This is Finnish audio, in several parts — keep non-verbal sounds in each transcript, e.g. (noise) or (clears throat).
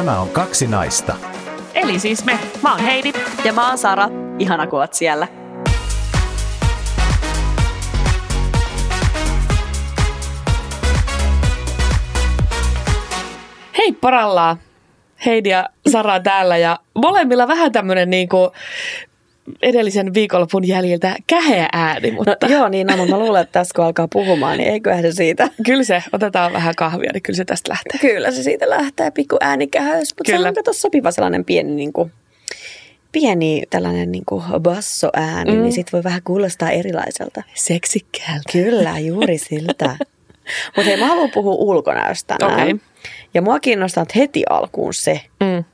Nämä on kaksi naista. Eli siis me. Mä oon Heidi. Ja mä oon Sara. Ihana kun oot siellä. Hei parallaa. Heidi ja Sara täällä ja molemmilla vähän tämmönen niinku edellisen viikonlopun jäljiltä käheä ääni, mutta... No, joo, niin no, mutta mä luulen, että tässä kun alkaa puhumaan, niin eiköhän se siitä... Kyllä se, otetaan vähän kahvia, niin kyllä se tästä lähtee. Kyllä se siitä lähtee, pikku äänikähöys, mutta Kyllä. se on kato sopiva sellainen pieni niin kuin, pieni tällainen niin kuin bassoääni, mm. niin sit voi vähän kuulostaa erilaiselta. Seksikkäältä. Kyllä, juuri siltä. Mutta hei, mä haluan puhua ulkonäöstä tänään. Okei. Ja mua kiinnostaa heti alkuun se, Mm.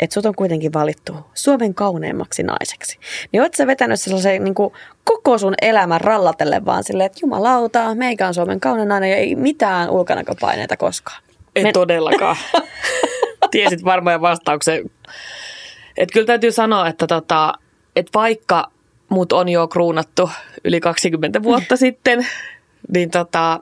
Että sut on kuitenkin valittu Suomen kauneimmaksi naiseksi. Niin oot sä vetänyt sellaisen niin kuin koko sun elämän rallatelle vaan silleen, että jumalauta, meikä on Suomen kaunein nainen ja ei mitään ulkonäköpaineita koskaan. En Men- todellakaan. (laughs) Tiesit varmaan vastauksen. Et kyllä täytyy sanoa, että tota, et vaikka mut on jo kruunattu yli 20 vuotta sitten, niin tota,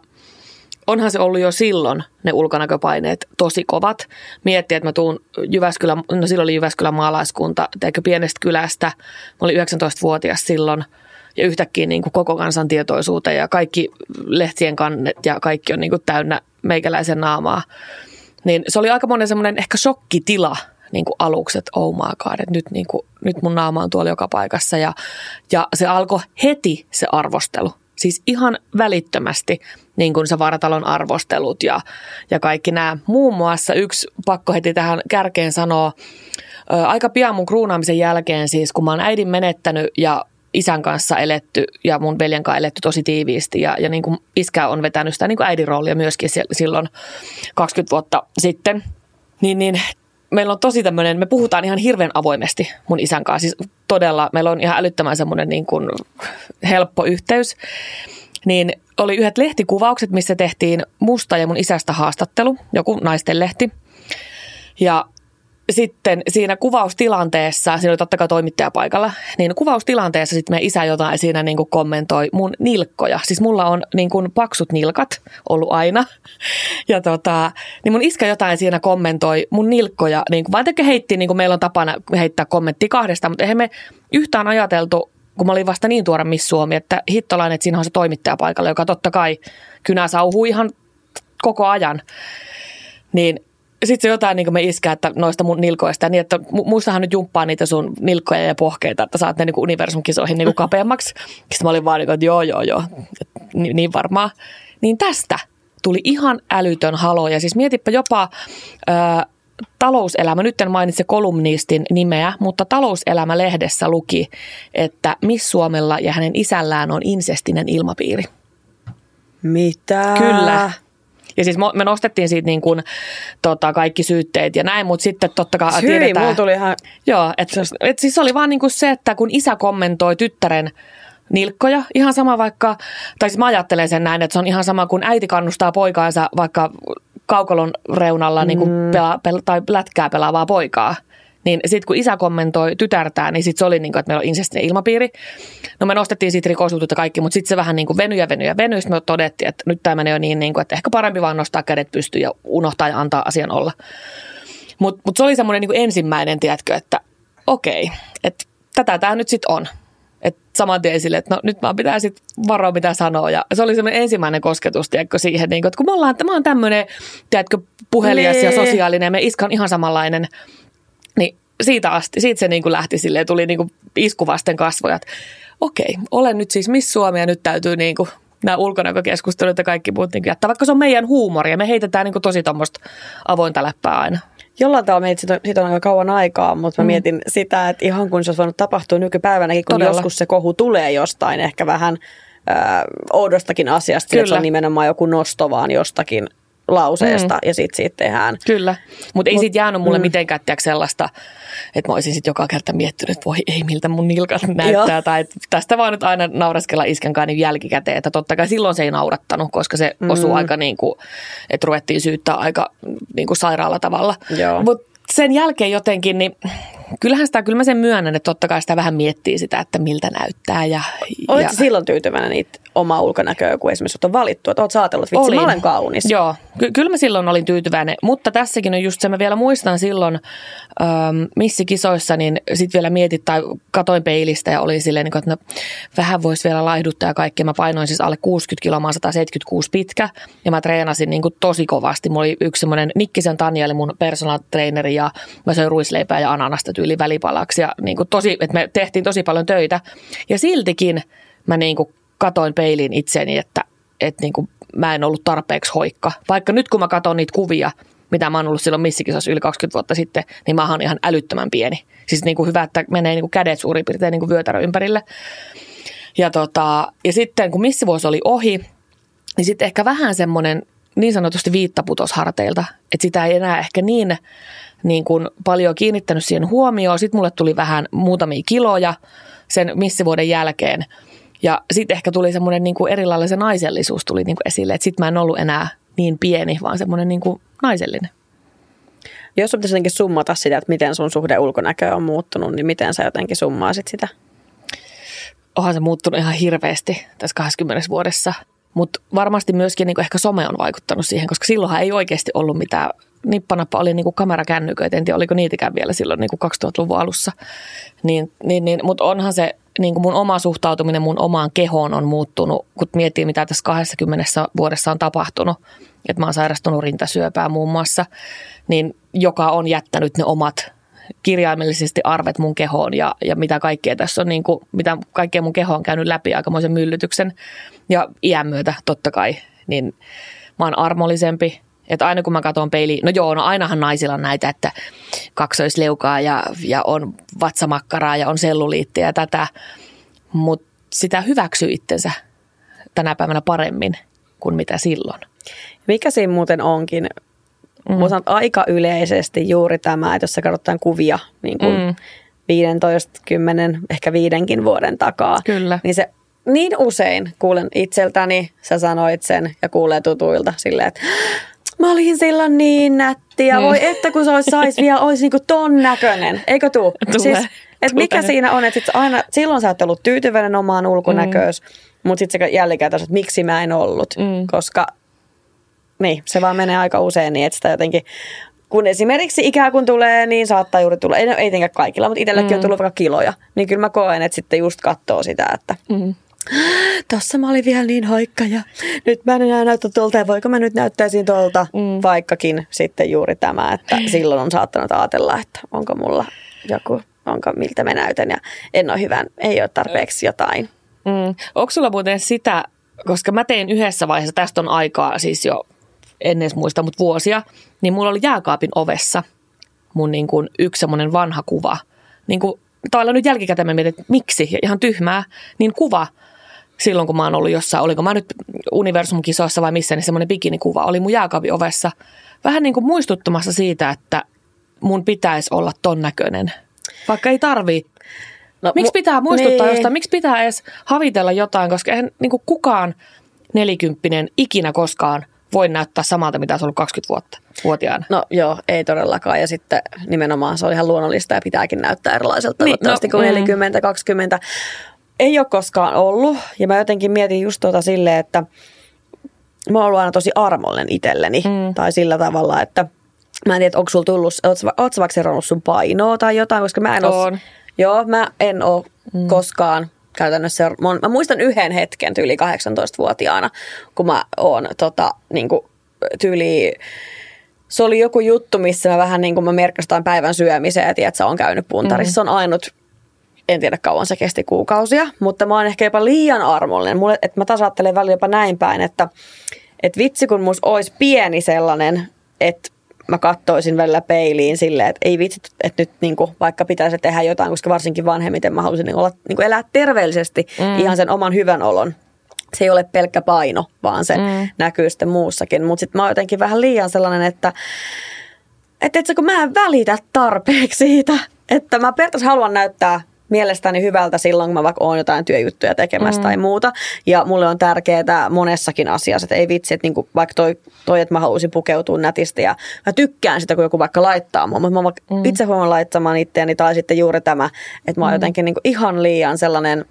onhan se ollut jo silloin ne ulkonäköpaineet tosi kovat. Miettiä, että mä tuun Jyväskylän, no silloin oli Jyväskylän maalaiskunta, teikö pienestä kylästä. Mä olin 19-vuotias silloin ja yhtäkkiä niin kuin koko kansan tietoisuuteen ja kaikki lehtien kannet ja kaikki on niin kuin täynnä meikäläisen naamaa. Niin se oli aika monen semmoinen ehkä shokkitila niin kuin aluksi, että oh my god, että nyt, niin kuin, nyt mun naama on tuolla joka paikassa. Ja, ja se alkoi heti se arvostelu. Siis ihan välittömästi niin kuin se vartalon arvostelut ja, ja kaikki nämä. Muun muassa yksi pakko heti tähän kärkeen sanoa, ö, aika pian mun kruunaamisen jälkeen siis, kun mä oon äidin menettänyt ja isän kanssa eletty ja mun veljen kanssa eletty tosi tiiviisti ja, ja niin kuin iskä on vetänyt sitä niin kuin äidin roolia myöskin si- silloin 20 vuotta sitten, niin, niin meillä on tosi tämmöinen, me puhutaan ihan hirveän avoimesti mun isän kanssa, siis todella, meillä on ihan älyttömän semmoinen niin kuin helppo yhteys, niin oli yhdet lehtikuvaukset, missä tehtiin musta ja mun isästä haastattelu, joku naisten lehti. Ja sitten siinä kuvaustilanteessa, siinä oli totta kai toimittaja paikalla, niin kuvaustilanteessa sitten meidän isä jotain siinä niin kuin kommentoi mun nilkkoja. Siis mulla on niin kuin paksut nilkat ollut aina. (laughs) Ja tota, niin mun iskä jotain siinä kommentoi mun nilkkoja, niin kuin, vaan heitti, niin kuin meillä on tapana heittää kommenttia kahdesta, mutta eihän me yhtään ajateltu, kun mä olin vasta niin tuore Miss Suomi, että hittolainen, että siinä on se toimittaja paikalla, joka totta kai kynä sauhuu ihan koko ajan. Niin sitten se jotain niin me iskää, että noista mun nilkoista, niin että mu- muistahan nyt jumppaa niitä sun nilkkoja ja pohkeita, että saat ne niin universumkisoihin niin kapeammaksi. Sitten mä olin vaan niin kuin, että joo, joo, joo, niin, niin varmaan. Niin tästä tuli ihan älytön halo. Ja siis mietipä jopa talouselämä, nyt en mainitse kolumnistin nimeä, mutta talouselämä-lehdessä luki, että Miss Suomella ja hänen isällään on insestinen ilmapiiri. Mitä? Kyllä. Ja siis me nostettiin siitä niin kuin, tota, kaikki syytteet ja näin, mutta sitten totta kai Hyi, tiedetään... mulla tuli ihan... Joo, että et siis oli vaan niin kuin se, että kun isä kommentoi tyttären nilkkoja, ihan sama vaikka, tai siis mä ajattelen sen näin, että se on ihan sama kuin äiti kannustaa poikaansa vaikka kaukalon reunalla niin kuin pela, pel, tai lätkää pelaavaa poikaa. Niin sitten kun isä kommentoi tytärtään, niin sitten se oli niin kuin, että meillä on insestinen ilmapiiri. No me nostettiin siitä rikosuutuutta kaikki, mutta sitten se vähän niin kuin venyi ja venyi ja venyi. Sitten me todettiin, että nyt tämä menee jo niin, niin kuin, että ehkä parempi vaan nostaa kädet pystyyn ja unohtaa ja antaa asian olla. Mutta mut se oli semmoinen niin ensimmäinen, tiedätkö, että okei, että tätä tämä nyt sitten on. Saman tien sille, että no nyt vaan pitää sitten varoa mitä sanoo. Ja se oli semmoinen ensimmäinen kosketus, tiedätkö, siihen, niin kuin, että kun me ollaan, mä oon tämmöinen, tiedätkö, puhelias ja Nee. sosiaalinen ja me iska on ihan samanlainen, niin siitä asti, siitä se niin kuin lähti silleen, tuli niin kuin iskuvasten kasvoja, että okei, olen nyt siis Miss Suomi ja nyt täytyy niin kuin nämä ulkonäkökeskustelut ja kaikki muut niin kuin jättää, vaikka se on meidän huumoria. Me heitetään niin kuin tosi tuommoista avointa läppää aina. Jollain tavalla meitä siitä on, aika kauan aikaa, mutta mä mm. mietin sitä, että ihan kun se olisi voinut tapahtua nykypäivänäkin, kun Todella. joskus se kohu tulee jostain ehkä vähän äh, oudostakin asiasta, sillä että se on nimenomaan joku nosto vaan jostakin lauseesta mm. ja sitten siitä tehdään. Kyllä, mutta ei Mut- siitä jäänyt mulle mm. mitenkään tiedätkö, sellaista, että mä olisin sitten joka kerta miettinyt, että voi ei miltä mun nilkat näyttää. Tai että tästä vaan nyt aina naureskella iskän kanssa niin jälkikäteen, että totta kai silloin se ei naurattanut, koska se osui Mm. aika niin kuin, että ruvettiin syyttää aika niin kuin sairaalla tavalla. Mutta sen jälkeen jotenkin, niin kyllähän sitä, kyllä mä sen myönnän, että totta kai sitä vähän miettii sitä, että miltä näyttää. Ja, Olitko ja... silloin tyytyväinen niitä omaa ulkonäköä, kun esimerkiksi on valittu, että oot saatellut, että vitsi, olin. mä olen kaunis. Joo, Ky- kyllä mä silloin olin tyytyväinen, mutta tässäkin on just se, mä vielä muistan silloin ähm, missikisoissa, niin sitten vielä mietit tai katoin peilistä ja olin silleen, niin että no, vähän voisi vielä laihduttaa ja kaikkea. Mä painoin siis alle 60 kiloa, mä 176 pitkä ja mä treenasin niin kuin tosi kovasti. Mulla oli yksi semmoinen Nikkisen Tanja, eli mun personal traineri ja mä söin ruisleipää ja ananasta tyyli välipalaksi ja niin kuin tosi, että me tehtiin tosi paljon töitä ja siltikin mä niin kuin katoin peiliin itseeni, että, että niin kuin mä en ollut tarpeeksi hoikka. Vaikka nyt kun mä katson niitä kuvia, mitä mä oon ollut silloin missikisassa yli 20 vuotta sitten, niin mä oon ihan älyttömän pieni. Siis niin kuin hyvä, että menee niin kuin kädet suurin piirtein niin kuin vyötärö ympärille. Ja, tota, ja sitten kun missivuosi oli ohi, niin sitten ehkä vähän semmoinen niin sanotusti viittaputos harteilta, että sitä ei enää ehkä niin, niin kuin paljon kiinnittänyt siihen huomioon. Sitten mulle tuli vähän muutamia kiloja sen missivuoden jälkeen – ja sitten ehkä tuli semmoinen niin kuin erilainen se naisellisuus tuli niin kuin esille, että sitten mä en ollut enää niin pieni, vaan semmoinen niin kuin naisellinen. Jos sun pitäisi jotenkin summata sitä, että miten sun suhde ulkonäkö on muuttunut, niin miten sä jotenkin summaasit sitä? Onhan se muuttunut ihan hirveästi tässä 20 vuodessa. Mutta varmasti myöskin niin ehkä some on vaikuttanut siihen, koska silloinhan ei oikeasti ollut mitään. Nippanappa oli niin kamerakännyköitä, en tiedä oliko niitäkään vielä silloin niin 2000-luvun alussa. Niin, niin, niin, Mutta onhan se niin kuin mun oma suhtautuminen mun omaan kehoon on muuttunut, kun miettii mitä tässä 20 vuodessa on tapahtunut. Että mä oon sairastunut rintasyöpää muun muassa, niin joka on jättänyt ne omat kirjaimellisesti arvet mun kehoon ja, ja mitä kaikkea tässä on, niin kuin, mitä kaikkea mun keho on käynyt läpi aikamoisen myllytyksen. Ja iän myötä totta kai, niin mä oon armollisempi, että aina kun mä katson peiliin, no joo, no ainahan naisilla on näitä, että kaksoisleukaa ja, ja on vatsamakkaraa ja on selluliittiä ja tätä, mutta sitä hyväksyy itsensä tänä päivänä paremmin kuin mitä silloin. Mikä siinä muuten onkin? Mm. Mä aika yleisesti juuri tämä, että jos sä katsotaan kuvia niin kuin mm. 15, 10, ehkä viidenkin vuoden takaa, Kyllä. niin se niin usein kuulen itseltäni, sä sanoit sen ja kuulee tutuilta silleen, että mä olin silloin niin nätti ja mm. voi että kun se olisi, sais vielä, olisi niinku ton näköinen. Eikö tuu? (laughs) Tule, siis, et mikä siinä on, että aina, silloin sä oot ollut tyytyväinen omaan ulkonäköös, mm. mutta sitten se jälkikäteen, että miksi mä en ollut, mm. koska niin, se vaan menee aika usein niin, että sitä jotenkin kun esimerkiksi ikää kun tulee, niin saattaa juuri tulla, ei, ei tietenkään kaikilla, mutta itselläkin mm. on tullut vaikka kiloja, niin kyllä mä koen, että sitten just katsoo sitä, että mm Tossa mä olin vielä niin hoikka ja nyt mä en enää näytä tuolta ja voiko mä nyt näyttäisin tuolta, mm. vaikkakin sitten juuri tämä, että silloin on saattanut ajatella, että onko mulla joku, onko miltä mä näytän ja en ole hyvän, ei ole tarpeeksi jotain. Mm. Onko sulla muuten sitä, koska mä tein yhdessä vaiheessa, tästä on aikaa siis jo en edes muista, mutta vuosia, niin mulla oli jääkaapin ovessa mun niin kuin yksi semmoinen vanha kuva. Niin kuin, tavallaan nyt jälkikäteen mä mietin, että miksi, ja ihan tyhmää, niin kuva – silloin, kun mä oon ollut jossain, oliko mä nyt Universum-kisoissa vai missä, niin semmoinen bikinikuva oli mun jääkaapin ovessa. Vähän niin kuin muistuttamassa siitä, että mun pitäisi olla ton näköinen. Vaikka ei tarvii. No, miksi pitää muistuttaa niin. jostain, miksi pitää edes havitella jotain, koska eihän niin kuin kukaan nelikymppinen ikinä koskaan voi näyttää samalta, mitä se on ollut 20 vuotta vuotiaana. No joo, ei todellakaan. Ja sitten nimenomaan se on ihan luonnollista ja pitääkin näyttää erilaiselta niin, no, kuin 40, mm. 20 ei ole koskaan ollut. Ja mä jotenkin mietin just tuota silleen, että mä oon ollut aina tosi armollinen itselleni. Mm. Tai sillä tavalla, että mä en tiedä, onko sulla tullut, ootko vaikka seronnut sun painoa tai jotain, koska mä en ole, joo, mä en ole mm. koskaan käytännössä, mä muistan yhden hetken tyyli 18-vuotiaana, kun mä oon tota, niin kuin, tyyli, se oli joku juttu, missä mä vähän niin kuin mä päivän syömiseen, että sä on käynyt puntarissa. Mm. Se on ainut en tiedä kauan se kesti kuukausia, mutta mä oon ehkä jopa liian armollinen. Mulle, että mä taas ajattelen välillä jopa näin päin, että, että vitsi kun mus olisi pieni sellainen, että mä kattoisin välillä peiliin silleen, että ei vitsi, että nyt niin kuin, vaikka pitäisi tehdä jotain, koska varsinkin vanhemmiten mä haluaisin niin olla, niin kuin elää terveellisesti mm. ihan sen oman hyvän olon. Se ei ole pelkkä paino, vaan se mm. näkyy sitten muussakin. Mutta sitten mä oon jotenkin vähän liian sellainen, että että et kun mä en välitä tarpeeksi siitä, että mä periaatteessa haluan näyttää mielestäni hyvältä silloin, kun mä vaikka oon jotain työjuttuja tekemässä mm. tai muuta. Ja mulle on tärkeää monessakin asiassa, että ei vitsi, että niinku, vaikka toi, toi, että mä haluaisin pukeutua nätisti ja mä tykkään sitä, kun joku vaikka laittaa mua, mutta mä mm. itse huomaan laittamaan itseäni tai sitten juuri tämä, että mä oon mm. jotenkin niinku ihan liian sellainen,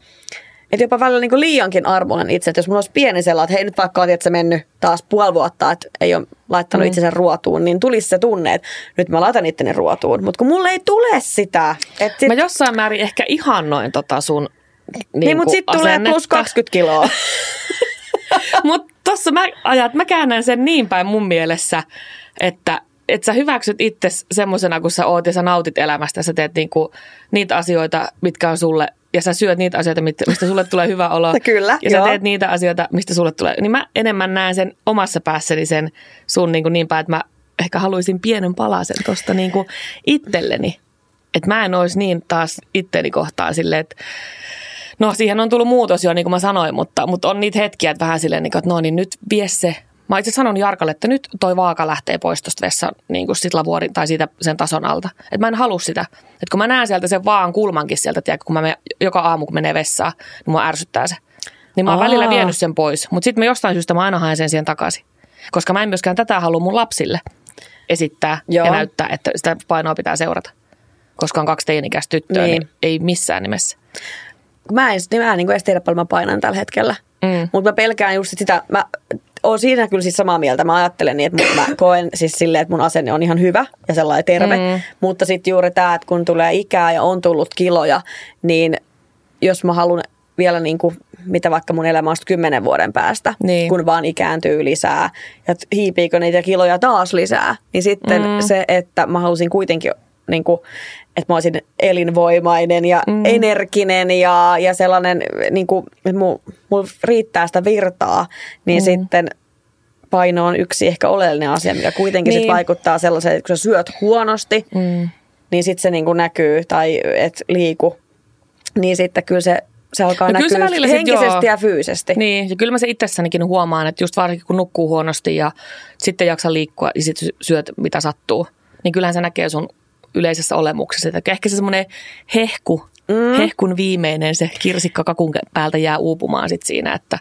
että jopa välillä niin liiankin armollinen itse, että jos mulla olisi pieni sellainen, että hei nyt vaikka olet mennyt taas puoli vuotta, että ei ole laittanut mm. itsensä ruotuun, niin tulisi se tunne, että nyt mä laitan itteni ruotuun. Mutta kun mulle ei tule sitä. Että sit... Mä jossain määrin ehkä ihannoin tota sun niin, niin mutta sitten tulee plus 20 kiloa. (laughs) mutta tossa mä ajat, mä käännän sen niin päin mun mielessä, että että sä hyväksyt itse semmoisena, kun sä oot ja sä nautit elämästä. Sä teet niinku niitä asioita, mitkä on sulle ja sä syöt niitä asioita, mistä sulle tulee hyvä olo. (laughs) Kyllä, Ja joo. sä teet niitä asioita, mistä sulle tulee. Niin mä enemmän näen sen omassa päässäni sen sun niin, kuin niin päin, että mä ehkä haluaisin pienen palasen tosta niin kuin itselleni. Että mä en olisi niin taas itteni kohtaan silleen, että No siihen on tullut muutos jo, niin kuin mä sanoin, mutta, mutta on niitä hetkiä, että vähän silleen, niin että no niin nyt vie se Mä itse sanon Jarkalle, että nyt toi vaaka lähtee pois tuosta vessan niin kuin sit lavuorin tai siitä sen tason alta. Että mä en halua sitä. Että kun mä näen sieltä sen vaan kulmankin sieltä, tiedätkö, kun mä menen, joka aamu kun menee vessaan, niin mua ärsyttää se. Niin mä oon Aa. välillä vienyt sen pois, mutta sitten mä jostain syystä mä aina haen sen siihen takaisin. Koska mä en myöskään tätä halua mun lapsille esittää Joo. ja näyttää, että sitä painoa pitää seurata. Koska on kaksi teinikäistä tyttöä, niin. niin ei missään nimessä. Mä en, niin mä en niin edes tiedä paljon mä painan tällä hetkellä. Mm. Mutta mä pelkään just sitä, mä olen siinä kyllä siis samaa mieltä. Mä ajattelen niin, että mä koen siis silleen, että mun asenne on ihan hyvä ja sellainen terve. Mm. Mutta sitten juuri tämä, että kun tulee ikää ja on tullut kiloja, niin jos mä haluan vielä niin kuin, mitä vaikka mun elämä on kymmenen vuoden päästä, niin. kun vaan ikääntyy lisää ja hiipiikö niitä kiloja taas lisää, niin sitten mm. se, että mä halusin kuitenkin niin kuin, että mä olisin elinvoimainen ja mm. energinen ja, ja sellainen, niin kuin, että mulla riittää sitä virtaa, niin mm. sitten paino on yksi ehkä oleellinen asia, mikä kuitenkin niin. sit vaikuttaa sellaiseen, että kun sä syöt huonosti, mm. niin sitten se niin kuin näkyy tai et liiku, niin sitten kyllä se se alkaa no näkyä se henkisesti ja fyysisesti. Niin, ja kyllä mä se itsessänikin huomaan, että just varsinkin kun nukkuu huonosti ja sitten jaksa liikkua ja sitten syöt mitä sattuu, niin kyllähän se näkee sun yleisessä olemuksessa. Että ehkä se semmoinen hehku, mm. hehkun viimeinen, se kirsikka kakun päältä jää uupumaan sit siinä, että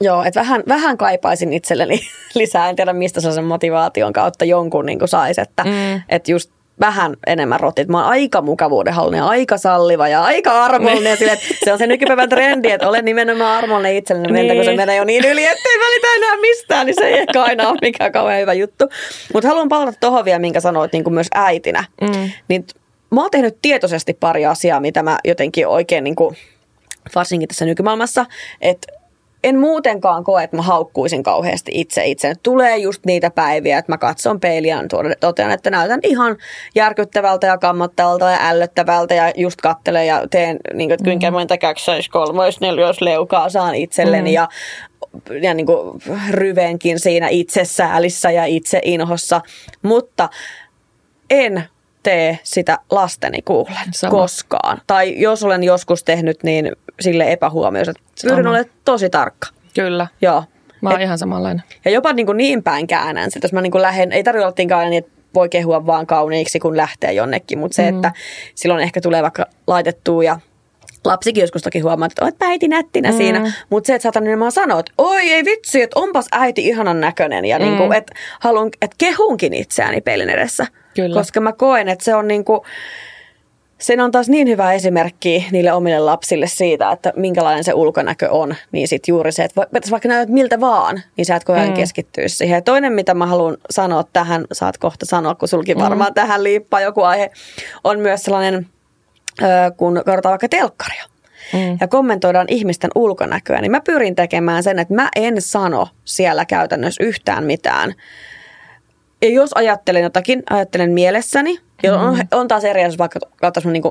Joo, että vähän, vähän kaipaisin itselleni (laughs) lisää. En tiedä, mistä sen motivaation kautta jonkun niin saisi. Että mm. et just vähän enemmän rotit. Mä oon aika mukavuudenhalunen aika salliva ja aika armollinen. Niin. Sille, se on se nykypäivän trendi, että olen nimenomaan armollinen itselleni, niin. kun se menee jo niin yli, ettei välitä enää mistään, niin se ei ehkä aina ole mikään kauhean hyvä juttu. Mutta haluan palata tuohon vielä, minkä sanoit niin kuin myös äitinä. Mm. Niin mä oon tehnyt tietoisesti pari asiaa, mitä mä jotenkin oikein niin kuin, varsinkin tässä nykymaailmassa, että en muutenkaan koe, että mä haukkuisin kauheasti itse itse. Tulee just niitä päiviä, että mä katson peiliä ja totean, että näytän ihan järkyttävältä ja kammottavalta ja ällöttävältä ja just kattelen ja teen niin kuin, kuinka mm. monta kaksois, kolmois, neljäs leukaa saan itselleni mm. ja ja niin kuin ryvenkin siinä itsesäälissä ja itse inhossa, mutta en tee sitä lasteni kuulen Sama. koskaan. Tai jos olen joskus tehnyt, niin sille epähuomioon. Pyrin olemaan tosi tarkka. Kyllä. Joo. Mä oon Et, ihan samanlainen. Ja jopa niin, kuin niin päin käännän että jos mä niin kuin lähden, ei tarvitse olla niin, että voi kehua vaan kauniiksi, kun lähtee jonnekin, mutta se, mm. että silloin ehkä tulee vaikka laitettua ja lapsikin joskus toki huomaa, että olet äiti nättinä mm. siinä. Mutta se, että saatan nimenomaan sanoa, että oi ei vitsi, että onpas äiti ihanan näköinen. Ja mm. niin kuin, että haluan, että kehunkin itseäni peilin edessä. Kyllä. Koska mä koen, että se on niin kuin, sen on taas niin hyvä esimerkki niille omille lapsille siitä, että minkälainen se ulkonäkö on. Niin sitten juuri se, että vaikka näytät miltä vaan, niin sä et koko ajan mm. keskittyä siihen. Ja toinen, mitä mä haluan sanoa tähän, saat kohta sanoa, kun sulki varmaan mm. tähän liippaa joku aihe, on myös sellainen, kun katsotaan vaikka telkkaria. Mm. ja kommentoidaan ihmisten ulkonäköä, niin mä pyrin tekemään sen, että mä en sano siellä käytännössä yhtään mitään ja jos ajattelen jotakin, ajattelen mielessäni. Ja on, mm-hmm. on taas eri asia, vaikka katsotaan niin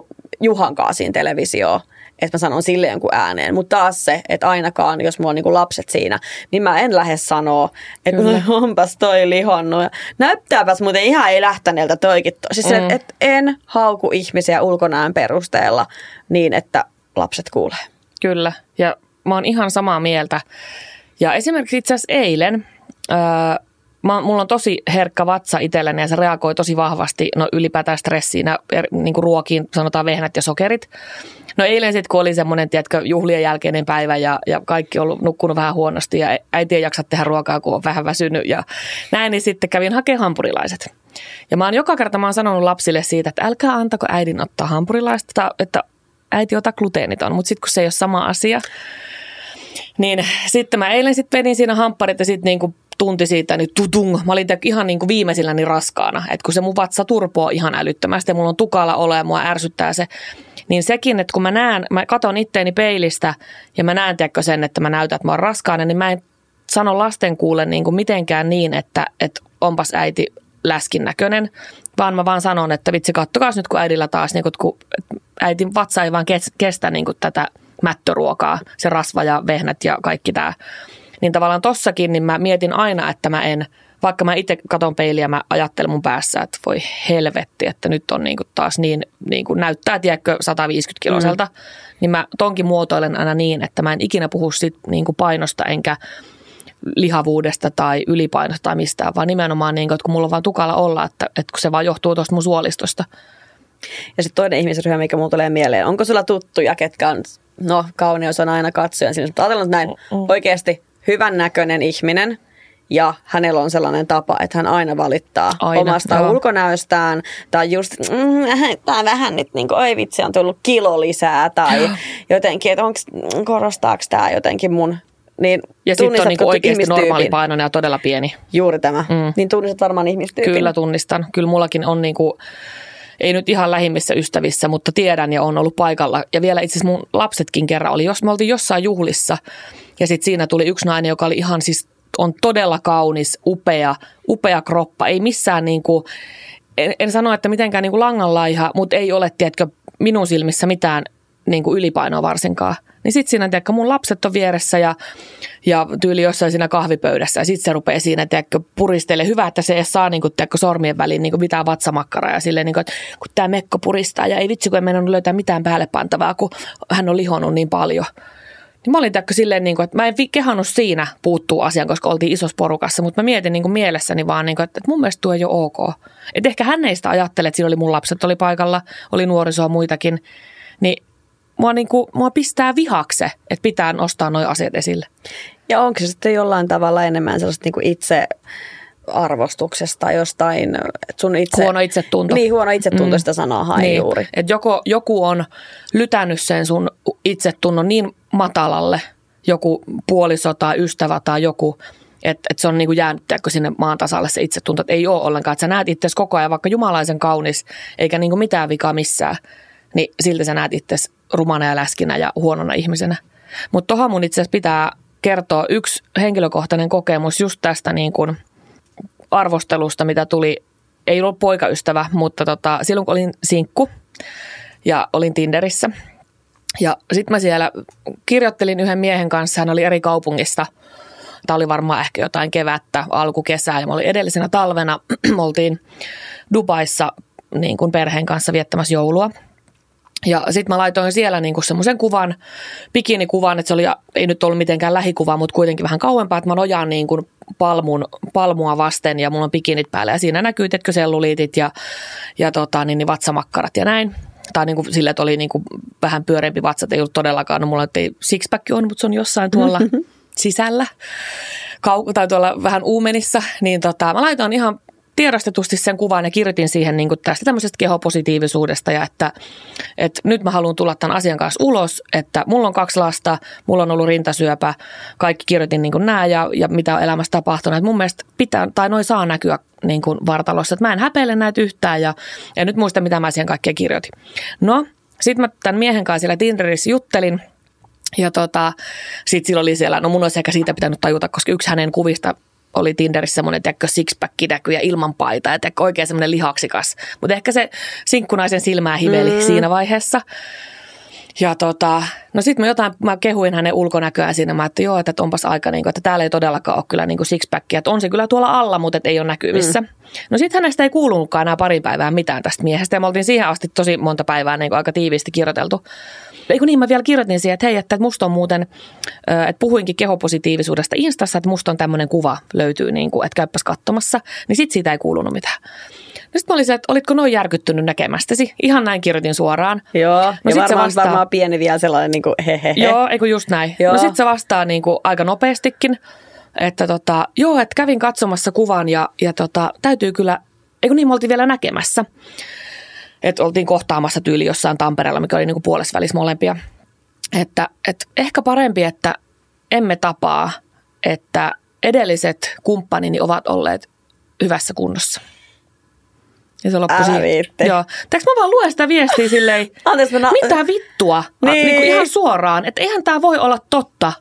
Juhan kanssa siinä televisioon että mä sanon sille jonkun ääneen. Mutta taas se, että ainakaan, jos mulla on niin lapset siinä, niin mä en lähde sanoa, että onpas toi lihonnut. Näyttääpäs muuten ihan ei lähteneeltä toikin. Siis mm. että et en hauku ihmisiä ulkonäön perusteella niin, että lapset kuulee. Kyllä, ja mä oon ihan samaa mieltä. Ja esimerkiksi itse asiassa eilen... Öö, mä, mulla on tosi herkkä vatsa itselläni ja se reagoi tosi vahvasti no ylipäätään stressiin ja er, niin kuin ruokiin, sanotaan vehnät ja sokerit. No eilen sitten, kun oli semmoinen, tiedätkö, juhlien jälkeinen päivä ja, ja kaikki on nukkunut vähän huonosti ja äiti ei jaksa tehdä ruokaa, kun on vähän väsynyt ja näin, niin sitten kävin hakemaan hampurilaiset. Ja mä oon joka kerta mä oon sanonut lapsille siitä, että älkää antako äidin ottaa hampurilaista, että äiti ota gluteeniton, mutta sitten kun se ei ole sama asia, niin sitten mä eilen sitten vedin siinä hampparit ja sitten niinku tunti siitä, niin tutung. Mä olin ihan niin kuin viimeisilläni raskaana. Että kun se mun vatsa turpoo ihan älyttömästi ja mulla on tukala ole ja mua ärsyttää se. Niin sekin, että kun mä näen, mä katon itteeni peilistä ja mä näen tiedätkö sen, että mä näytän, että mä oon raskaana, niin mä en sano lasten kuulle niin kuin mitenkään niin, että, että onpas äiti läskin näköinen, vaan mä vaan sanon, että vitsi kattokaa nyt kun äidillä taas, niin kuin, kun äitin vatsa ei vaan kestä niin kuin tätä mättöruokaa, se rasva ja vehnät ja kaikki tämä. Niin tavallaan tossakin niin mä mietin aina, että mä en, vaikka mä itse katon peiliä, mä ajattelen mun päässä, että voi helvetti, että nyt on niin kuin taas niin, niin kuin näyttää, tiedätkö, 150 kiloselta. Mm. Niin mä tonkin muotoilen aina niin, että mä en ikinä puhu sit niin kuin painosta enkä lihavuudesta tai ylipainosta tai mistään, vaan nimenomaan niin kuin, että kun mulla on vaan tukala olla, että, että kun se vaan johtuu tuosta mun suolistosta. Ja sitten toinen ihmisryhmä, mikä mulla tulee mieleen, onko sulla tuttuja, ketkä on, no kauneus on aina katsoja, mutta ajatellaan näin mm. oikeasti hyvän näköinen ihminen ja hänellä on sellainen tapa, että hän aina valittaa aina, omasta joo. ulkonäöstään tai just, mm, tämä vähän nyt niin kuin, oi vitsi, on tullut kilo lisää tai jotenkin, että onko, korostaako tämä jotenkin mun niin ja sitten on niinku oikeasti normaalipainoinen ja todella pieni. Juuri tämä. Mm. Niin tunnistat varmaan ihmistyypin. Kyllä tunnistan. Kyllä mullakin on niinku, ei nyt ihan lähimmissä ystävissä, mutta tiedän ja on ollut paikalla. Ja vielä itse asiassa mun lapsetkin kerran oli, jos me oltiin jossain juhlissa ja sitten siinä tuli yksi nainen, joka oli ihan siis, on todella kaunis, upea, upea kroppa. Ei missään niin kuin, en, en sano, että mitenkään niin kuin langanlaiha, mutta ei ole, tiedätkö, minun silmissä mitään niin kuin ylipainoa varsinkaan. Niin sitten siinä, tiedätkö, mun lapset on vieressä ja, ja tyyli jossain siinä kahvipöydässä ja sitten se rupeaa siinä, tiedätkö, puristele. Hyvä, että se ei saa niin kuin, tiedätkö, sormien väliin niin kuin mitään vatsamakkaraa ja silleen, niin kuin, että kun tämä mekko puristaa ja ei vitsi, kun ei mennä löytää mitään päälle pantavaa, kun hän on lihonnut niin paljon. Niin mä olin tiedätkö, silleen, niin kuin, että mä en kehannut siinä puuttuu asiaan, koska oltiin isossa porukassa, mutta mä mietin niin kuin mielessäni vaan, niin kuin, että mun mielestä tuo ei ole ok. Että ehkä hän ei sitä ajattele, että siinä oli mun lapset oli paikalla, oli nuorisoa muitakin, niin mua, niin kuin, mua pistää vihakse, että pitää nostaa nuo asiat esille. Ja onko se sitten jollain tavalla enemmän sellaista niin kuin itse arvostuksesta jostain, että sun itse... Huono itsetunto. Niin, huono itsetunto, mm. sitä sanoo hain niin. juuri. Et joko, joku on lytännyt sen sun itsetunnon niin matalalle, joku puoliso tai ystävä tai joku, että et se on niinku jäänyt sinne maan tasalle se itsetunto, että ei ole ollenkaan. Että sä näet itse koko ajan vaikka jumalaisen kaunis, eikä niinku mitään vikaa missään, niin silti sä näet itse rumana ja läskinä ja huonona ihmisenä. Mutta tuohon mun itse asiassa pitää kertoa yksi henkilökohtainen kokemus just tästä niin kuin arvostelusta, mitä tuli, ei ollut poikaystävä, mutta tota, silloin kun olin sinkku ja olin Tinderissä. Ja sitten mä siellä kirjoittelin yhden miehen kanssa, hän oli eri kaupungista. Tämä oli varmaan ehkä jotain kevättä, alkukesää ja mä olin edellisenä talvena, (clears throat) me oltiin Dubaissa niin kuin perheen kanssa viettämässä joulua – ja sitten mä laitoin siellä niinku semmoisen kuvan, bikinikuvan, että se oli, ei nyt ollut mitenkään lähikuva, mutta kuitenkin vähän kauempaa, että mä nojaan niinku palmun, palmua vasten ja mulla on bikinit päällä. Ja siinä näkyy, että selluliitit ja, ja tota, niin, niin vatsamakkarat ja näin. Tai niin kuin sille, että oli niin kuin vähän pyöreämpi vatsa, ei ollut todellakaan. No mulla ei sixpack on, mutta se on jossain tuolla sisällä. Kau- tai tuolla vähän uumenissa. Niin tota, mä laitoin ihan tiedostetusti sen kuvan ja kirjoitin siihen niin tästä tämmöisestä kehopositiivisuudesta ja että, että nyt mä haluan tulla tämän asian kanssa ulos, että mulla on kaksi lasta, mulla on ollut rintasyöpä, kaikki kirjoitin niin kuin nämä ja, ja mitä on elämässä tapahtunut. Että mun mielestä pitää, tai noin saa näkyä niin kuin vartalossa, että mä en häpeile näitä yhtään ja en nyt muista mitä mä siihen kaikkea kirjoitin. No, sitten mä tämän miehen kanssa siellä Tinderissä juttelin ja tota, sitten sillä oli siellä, no mun olisi ehkä siitä pitänyt tajuta, koska yksi hänen kuvista oli Tinderissä semmoinen, tiedätkö, näkyy ja ilman paita ja tiedätkö, oikein semmoinen lihaksikas. Mutta ehkä se sinkkunaisen silmää hiveli mm. siinä vaiheessa. Ja tota, no sitten mä jotain, mä kehuin hänen ulkonäköä siinä, mä että joo, että onpas aika, niin kuin, että täällä ei todellakaan ole kyllä niin kuin sixpackia, että on se kyllä tuolla alla, mutta et ei ole näkyvissä. Mm. No sitten hänestä ei kuulunutkaan enää pari päivää mitään tästä miehestä ja me oltiin siihen asti tosi monta päivää niin kuin aika tiiviisti kirjoiteltu. Eikö niin, mä vielä kirjoitin siihen, että hei, että musta on muuten, että puhuinkin kehopositiivisuudesta Instassa, että musta on tämmöinen kuva löytyy, niin kuin, että käyppäs katsomassa, niin sit siitä ei kuulunut mitään. No sitten mä olin se, että olitko noin järkyttynyt näkemästäsi? Ihan näin kirjoitin suoraan. Joo, no ja sit se varmaan, vastaa- varmaan pieni vielä sellainen niin kuin hehehe. Joo, eikö just näin. Joo. No sitten se vastaa niin kuin aika nopeastikin, että tota, joo, että kävin katsomassa kuvan ja, ja tota, täytyy kyllä, eikö niin, me oltiin vielä näkemässä. Että oltiin kohtaamassa tyyli jossain Tampereella, mikä oli niin kuin puolessa välissä molempia. Että, että ehkä parempi, että emme tapaa, että edelliset kumppanini ovat olleet hyvässä kunnossa. Ja se loppui Älä viitti. Joo. Tääks mä vaan luen sitä viestiä (laughs) silleen, Anteeksi, mä na- mitä vittua? Niin. Niin. Niin kuin ihan suoraan, että eihän tämä voi olla totta.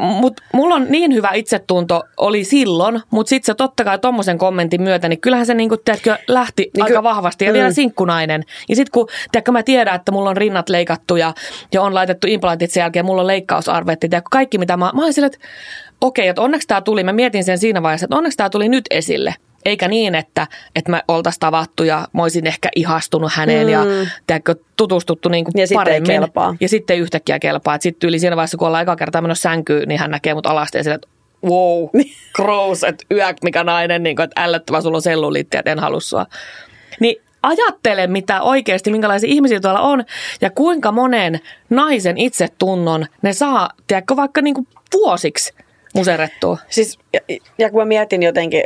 Mutta mulla on niin hyvä itsetunto oli silloin, mutta sitten se totta kai tommosen kommentin myötä, niin kyllähän se niinku, tiedätkö, lähti Niin ky- aika vahvasti ja mm. vielä sinkkunainen. Ja sitten kun tiedätkö, mä tiedän, että mulla on rinnat leikattu ja, ja on laitettu implantit sen jälkeen, mulla on leikkausarvetti, tiedätkö, kaikki mitä mä, mä olin silleen, että okei, että onneksi tämä tuli, mä mietin sen siinä vaiheessa, että onneksi tämä tuli nyt esille. Eikä niin, että, että me oltaisiin tavattu ja mä olisin ehkä ihastunut häneen mm. ja tiedätkö, tutustuttu niin kuin Ja sitten paremmin. kelpaa. Ja sitten yhtäkkiä kelpaa. Sitten yli siinä vaiheessa, kun ollaan eka kertaa menossa sänkyyn, niin hän näkee mut alasti ja sille, että wow, (laughs) gross, että yök, mikä nainen, niin kuin, että ällöttävä, sulla on selluliitti, että en halua sua. Niin ajattele, mitä oikeasti, minkälaisia ihmisiä tuolla on ja kuinka monen naisen itsetunnon ne saa, tiedätkö, vaikka niin kuin vuosiksi muserettua. Siis, ja, ja kun mä mietin jotenkin,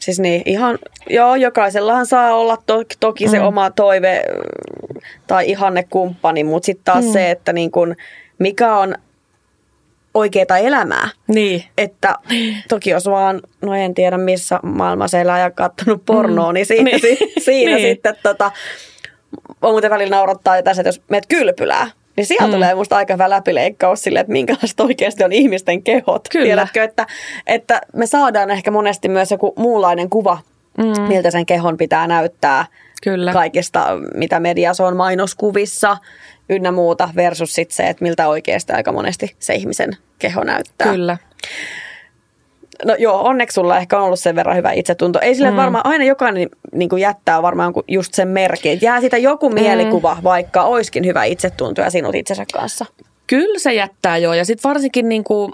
siis niin ihan, joo, jokaisellahan saa olla to, toki se Mm. oma toive tai ihanne kumppani, mutta sitten taas mm. se, että niin kun, mikä on oikeaa elämää. Niin. Että toki jos vaan, no en tiedä missä maailmassa elää ja katsonut pornoa, mm. niin siinä, Niin. niin. siinä Niin. sitten tota, on muuten välillä naurattaa tässä, että jos meet kylpylää, niin siellä mm. tulee musta aika hyvä läpileikkaus sille, että minkälaiset oikeasti on ihmisten kehot. Kyllä. Tiedätkö, että, että me saadaan ehkä monesti myös joku muunlainen kuva, mm. miltä sen kehon pitää näyttää Kyllä. kaikista, mitä mediassa on mainoskuvissa ynnä muuta, versus sit se, että miltä oikeasti aika monesti se ihmisen keho näyttää. Kyllä. No joo, onneksi sulla ehkä on ollut sen verran hyvä itsetunto. Ei sille mm. varmaan, aina jokainen niin kuin jättää varmaan just sen merkin. että Jää siitä joku mielikuva, vaikka oiskin hyvä itsetunto ja sinut itsensä kanssa. Kyllä se jättää jo ja sitten varsinkin niin kuin,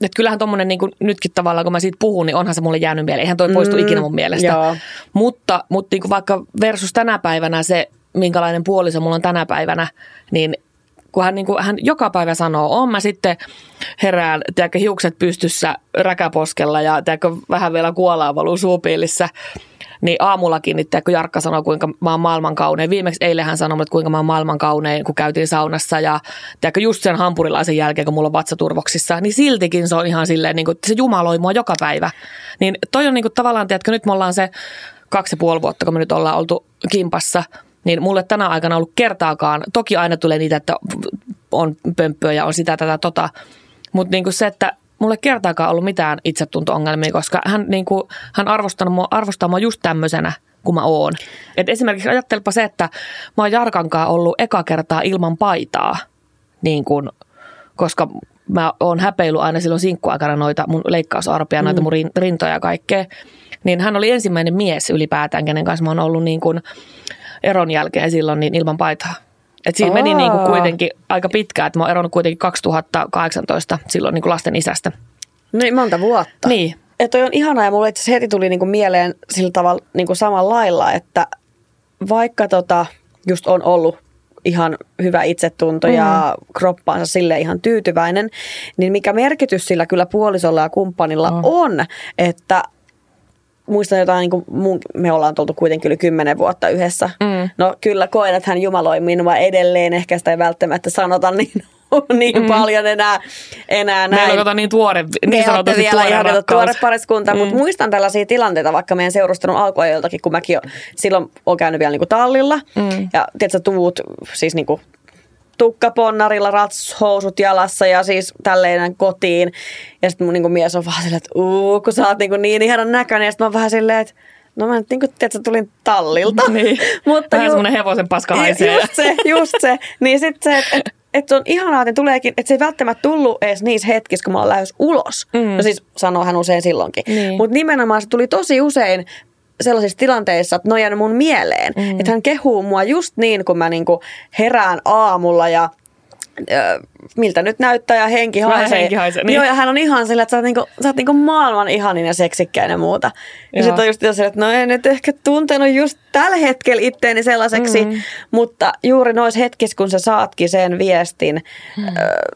että kyllähän tuommoinen niin nytkin tavallaan, kun mä siitä puhun, niin onhan se mulle jäänyt mieleen. Eihän toi poistu Mm, ikinä mun mielestä. joo. Mutta, mutta niin kuin vaikka versus tänä päivänä se, minkälainen puoliso mulla on tänä päivänä, niin kun hän, niin kuin, hän joka päivä sanoo, on mä sitten herään, tiedätkö, hiukset pystyssä räkäposkella ja tiedätkö, vähän vielä kuolaa valuu suupiilissä, niin aamullakin, niin tiedätkö, Jarkka sanoi, kuinka mä oon maailman kaunein. Viimeksi eilen hän sanoi, että kuinka mä oon maailman kaunein, kun käytiin saunassa ja tiedätkö, just sen hampurilaisen jälkeen, kun mulla on vatsaturvoksissa, niin siltikin se on ihan silleen, niin kuin, se jumaloi mua joka päivä. Niin toi on niin kuin, tavallaan, tiedätkö, nyt me ollaan se kaksi ja puoli vuotta, kun me nyt ollaan oltu kimpassa, niin mulle tänä aikana ollut kertaakaan, toki aina tulee niitä, että on pömpöä ja on sitä, tätä, tota, mutta niinku se, että mulle kertaakaan ollut mitään itsetunto-ongelmia, koska hän, niinku, hän arvostaa, mua, arvostaa mua just tämmöisenä, kuin mä oon. Et esimerkiksi ajattelepa se, että mä oon Jarkankaan ollut eka kertaa ilman paitaa, niin kun, koska mä oon häpeillyt aina silloin sinkkuaikana noita mun leikkausarpia, noita mun rin- rintoja ja kaikkea. Niin hän oli ensimmäinen mies ylipäätään, kenen kanssa mä oon ollut niin kuin eron jälkeen silloin niin ilman paitaa. Et siinä meni niin kuin kuitenkin aika pitkään, että mä oon eronnut kuitenkin 2018 silloin niin kuin lasten isästä. Niin monta vuotta. Niin, Ja toi on ihanaa ja mulle itse heti tuli niinku mieleen sillä tavalla niinku samalla lailla, että vaikka tota, just on ollut ihan hyvä itsetunto mm. ja kroppaansa sille ihan tyytyväinen, niin mikä merkitys sillä kyllä puolisolla ja kumppanilla On. on, että muistan jotain, niin kuin mun, me ollaan tultu kuitenkin yli kymmenen vuotta yhdessä. Mm. No kyllä koen, että hän jumaloi minua edelleen, ehkä sitä ei välttämättä sanota (laughs) niin, niin mm. paljon enää, enää näin. meillä on niin tuore, niin sanotusti vielä tuore ihan rakkaus. tuore pariskunta, mm. mutta muistan tällaisia tilanteita, vaikka meidän seurustelun alkuajoiltakin, kun mäkin jo, silloin olen käynyt vielä niinku tallilla. Mm. Ja tiedätkö, tuut siis niinku tukkaponnarilla, ratshousut jalassa ja siis tälleen kotiin. Ja sitten mun niinku mies on vaan silleen, että uu, kun sä oot niinku niin ihanan näköinen. Ja sitten mä oon vähän silleen, että No mä nyt niin kuin, tiedätkö, tulin tallilta. (laughs) Niin. (laughs) Mutta Vähän ju- semmoinen hevosen paska haisee. Just se, just se. Niin sit se, että et, et se on ihanaa, että tuleekin, että se ei välttämättä tullut edes niissä hetkissä, kun mä oon lähes ulos. Mm. No siis sanoo hän usein silloinkin. Niin. Mutta nimenomaan se tuli tosi usein sellaisissa tilanteissa, että ne on jäänyt mun mieleen. Mm. Että hän kehuu mua just niin, kun mä niinku herään aamulla ja ö, miltä nyt näyttää ja henki haisee. henki haisee, niin. Joo, ja hän on ihan sillä, että sä oot, niinku, sä oot niinku maailman ihanin ja seksikkäin ja muuta. Ja sitten on just sillä, että no en nyt ehkä tuntenut just tällä hetkellä itteeni sellaiseksi, mm. mutta juuri noissa hetkissä, kun sä saatkin sen viestin mm. ö,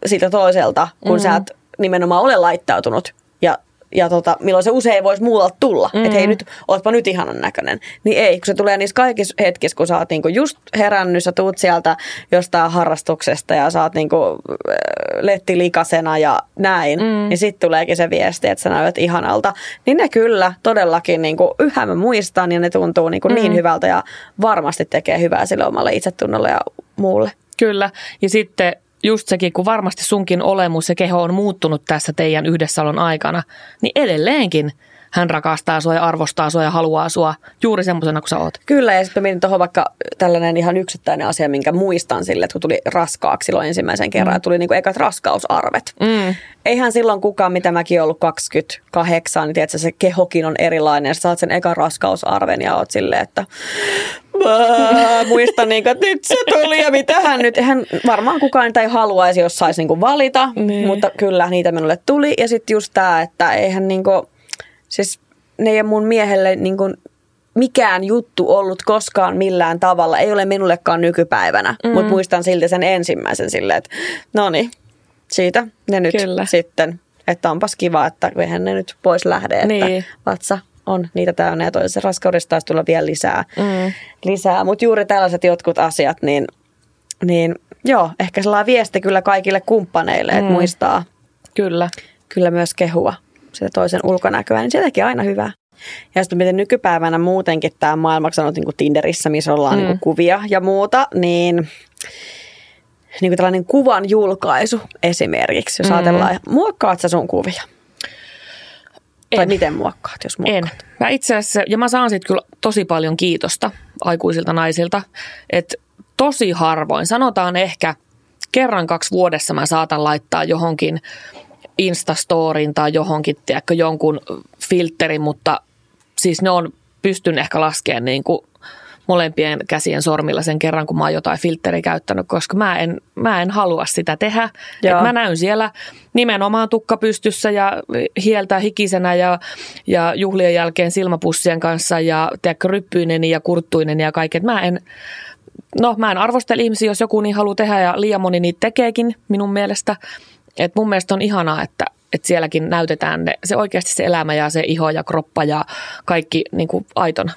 siltä toiselta, kun mm. sä et nimenomaan ole laittautunut ja ja tota, milloin se usein voisi muualta tulla. Mm. Että hei nyt, ootpa nyt ihanan näköinen. Niin ei, kun se tulee niissä kaikissa hetkissä, kun sä oot niinku just herännyt, sä tuut sieltä jostain harrastuksesta ja sä oot niinku äh, lettilikasena ja näin. Mm. Niin sitten tuleekin se viesti, että sä näytät ihanalta. Niin ne kyllä todellakin niinku, yhä mä muistan ja ne tuntuu niinku mm. niin hyvältä ja varmasti tekee hyvää sille omalle itsetunnolle ja muulle. Kyllä. Ja sitten just sekin, kun varmasti sunkin olemus ja keho on muuttunut tässä teidän yhdessäolon aikana, niin edelleenkin hän rakastaa sua ja arvostaa sua ja haluaa sua juuri semmoisena kuin sä oot. Kyllä, ja sitten mietin tuohon vaikka tällainen ihan yksittäinen asia, minkä muistan sille, että kun tuli raskaaksi silloin ensimmäisen kerran, mm. tuli niinku ekat raskausarvet. Mm. Eihän silloin kukaan, mitä mäkin ollut 28, niin tiedätkö, se kehokin on erilainen. Ja sä saat sen ekan raskausarven ja oot silleen, että mä muistan, niin kuin, että nyt se tuli ja mitähän nyt. Eihän varmaan kukaan niitä ei haluaisi, jos saisi niin kuin valita, Niin. mutta kyllä niitä minulle tuli. Ja sitten just tämä, että eihän niin kuin, siis ne ole mun miehelle niin kuin mikään juttu ollut koskaan millään tavalla. Ei ole minullekaan nykypäivänä, mm. mutta muistan silti sen ensimmäisen silleen, että no niin, siitä ne nyt Kyllä. sitten. Että onpas kiva, että eihän ne nyt pois lähde, että Niin. vatsa on niitä täynnä ja toisessa raskaudessa taisi tulla vielä lisää. Mm. lisää. Mutta juuri tällaiset jotkut asiat, niin, niin joo, ehkä sellainen viesti kyllä kaikille kumppaneille, että Mm. muistaa Kyllä. kyllä myös kehua sitä toisen ulkonäköä, niin se tekee aina hyvää. Ja sitten miten nykypäivänä muutenkin tämä maailma, sanot niin kuin Tinderissä, missä ollaan Mm. niin kuvia ja muuta, niin, niin kuin tällainen kuvan julkaisu esimerkiksi, jos Mm. ajatellaan, muokkaat sä sun kuvia? Tai En. miten muokkaat, jos muokkaat? En. Mä itse asiassa, ja mä saan siitä kyllä tosi paljon kiitosta aikuisilta naisilta, että tosi harvoin, sanotaan ehkä kerran kaksi vuodessa mä saatan laittaa johonkin Instastoriin tai johonkin, tiedätkö, jonkun filterin, mutta siis ne on, pystyn ehkä laskemaan niin kuin molempien käsien sormilla sen kerran, kun mä oon jotain filtteriä käyttänyt, koska mä en, mä en halua sitä tehdä. Joo. Et mä näyn siellä nimenomaan tukka pystyssä ja hieltä hikisenä ja, ja juhlien jälkeen silmäpussien kanssa ja tiedätkö, ryppyinen ja kurttuinen ja kaiket. Mä en, no mä en arvostele ihmisiä, jos joku niin haluaa tehdä ja liian moni niitä tekeekin minun mielestä. Et mun mielestä on ihanaa, että, että sielläkin näytetään ne, se oikeasti se elämä ja se iho ja kroppa ja kaikki niin kuin aitona.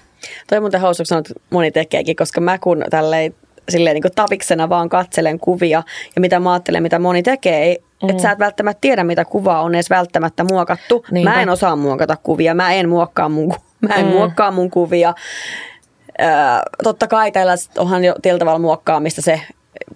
Toi on muuten hauska sanoa, että moni tekeekin, koska mä kun tälleen silleen niin kuin tapiksena vaan katselen kuvia ja mitä mä ajattelen, mitä moni tekee, mm. että sä et välttämättä tiedä, mitä kuvaa on edes välttämättä muokattu. Niinpä. Mä en osaa muokata kuvia, mä en muokkaa mun, mä en Mm. muokkaa mun kuvia. Öö, totta kai täällä sit onhan jo tietyllä tavalla muokkaamista se,